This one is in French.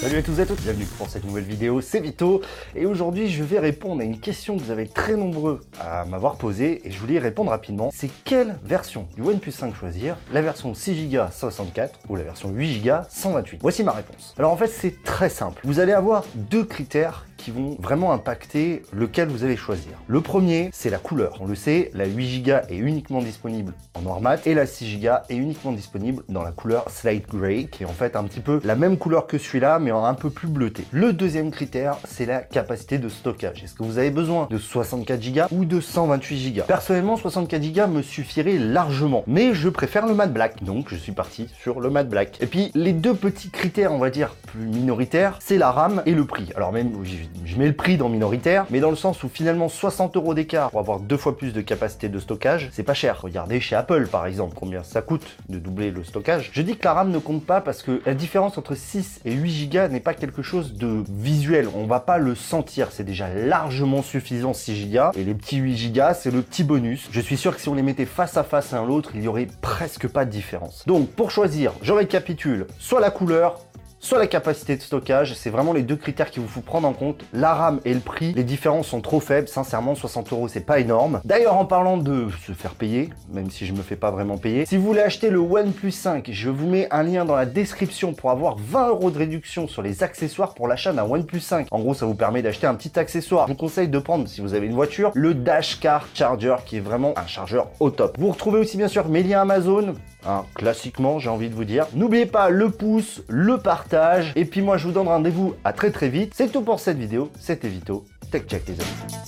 Salut à tous et à toutes, bienvenue pour cette nouvelle vidéo, c'est Vito et aujourd'hui je vais répondre à une question que vous avez très nombreux à m'avoir posée et je voulais y répondre rapidement. C'est quelle version du OnePlus 5 choisir La version 6Go 64 ou la version 8Go 128 Voici ma réponse. Alors en fait c'est très simple, vous allez avoir deux critères vont vraiment impacter lequel vous allez choisir. Le premier, c'est la couleur. On le sait, la 8Go est uniquement disponible en noir mat et la 6Go est uniquement disponible dans la couleur Slate Gray, qui est en fait un petit peu la même couleur que celui-là, mais en un peu plus bleuté. Le deuxième critère, c'est la capacité de stockage. Est-ce que vous avez besoin de 64 Go ou de 128 Go Personnellement, 64 Go me suffirait largement, mais je préfère le matte black, donc je suis parti sur le matte black. Et puis, les deux petits critères, on va dire, plus minoritaires, c'est la RAM et le prix. Alors même, je mets le prix dans minoritaire, mais dans le sens où finalement 60 euros d'écart pour avoir deux fois plus de capacité de stockage, c'est pas cher. Regardez chez Apple par exemple combien ça coûte de doubler le stockage. Je dis que la RAM ne compte pas parce que la différence entre 6 et 8 Go n'est pas quelque chose de visuel. On va pas le sentir. C'est déjà largement suffisant 6 Go et les petits 8 Go c'est le petit bonus. Je suis sûr que si on les mettait face à face l'un l'autre, il y aurait presque pas de différence. Donc pour choisir, je récapitule, soit la couleur, soit la capacité de stockage, c'est vraiment les deux critères qu'il vous faut prendre en compte. La RAM et le prix, les différences sont trop faibles, sincèrement 60 euros c'est pas énorme. D'ailleurs en parlant de se faire payer, même si je me fais pas vraiment payer, si vous voulez acheter le OnePlus 5, je vous mets un lien dans la description pour avoir 20 euros de réduction sur les accessoires pour l'achat d'un OnePlus 5. En gros ça vous permet d'acheter un petit accessoire. Je vous conseille de prendre, si vous avez une voiture, le Dash Car Charger qui est vraiment un chargeur au top. Vous retrouvez aussi bien sûr mes liens Amazon, hein, classiquement j'ai envie de vous dire. N'oubliez pas le pouce, le partage, et puis moi, je vous donne rendez-vous à très très vite. C'est tout pour cette vidéo. C'était Vito. Tech Check les amis.